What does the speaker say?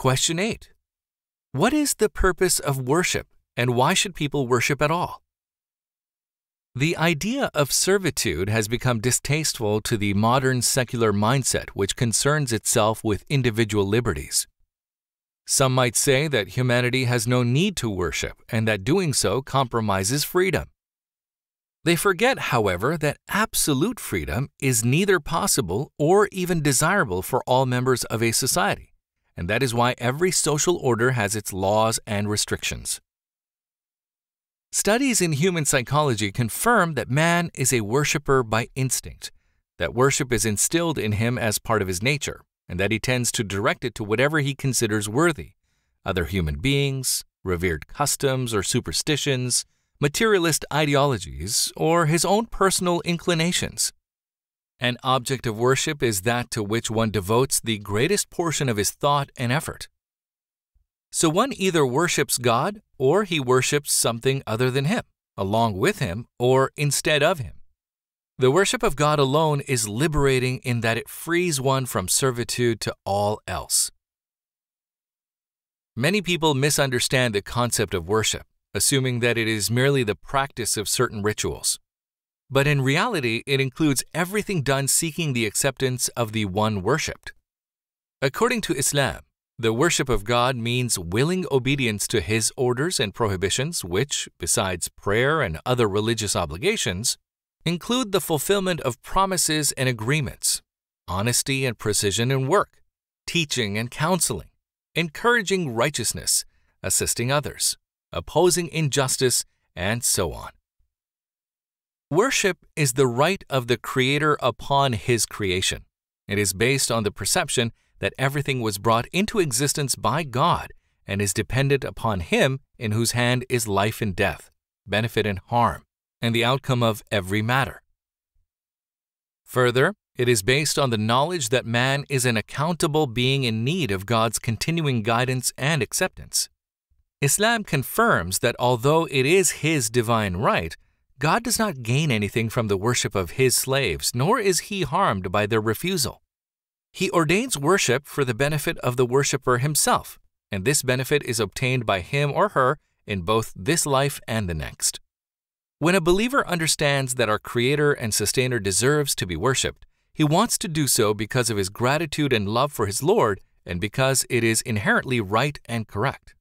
Question 8. What is the purpose of worship and why should people worship at all? The idea of servitude has become distasteful to the modern secular mindset, which concerns itself with individual liberties. Some might say that humanity has no need to worship and that doing so compromises freedom. They forget, however, that absolute freedom is neither possible or even desirable for all members of a society, and that is why every social order has its laws and restrictions. Studies in human psychology confirm that man is a worshiper by instinct, that worship is instilled in him as part of his nature, and that he tends to direct it to whatever he considers worthy other human beings, revered customs or superstitions, materialist ideologies, or his own personal inclinations. An object of worship is that to which one devotes the greatest portion of his thought and effort. So one either worships God or he worships something other than him, along with him or instead of him. The worship of God alone is liberating in that it frees one from servitude to all else. Many people misunderstand the concept of worship assuming that it is merely the practice of certain rituals. But in reality, it includes everything done seeking the acceptance of the one worshipped. According to Islam, the worship of God means willing obedience to His orders and prohibitions, which, besides prayer and other religious obligations, include the fulfillment of promises and agreements, honesty and precision in work, teaching and counseling, encouraging righteousness, assisting others, opposing injustice, and so on. Worship is the right of the Creator upon His creation. It is based on the perception that everything was brought into existence by God and is dependent upon Him in whose hand is life and death, benefit and harm, and the outcome of every matter. Further, it is based on the knowledge that man is an accountable being in need of God's continuing guidance and acceptance. Islam confirms that although it is his divine right, God does not gain anything from the worship of his slaves, nor is he harmed by their refusal. He ordains worship for the benefit of the worshipper himself, and this benefit is obtained by him or her in both this life and the next. When a believer understands that our Creator and Sustainer deserves to be worshiped, he wants to do so because of his gratitude and love for his Lord and because it is inherently right and correct.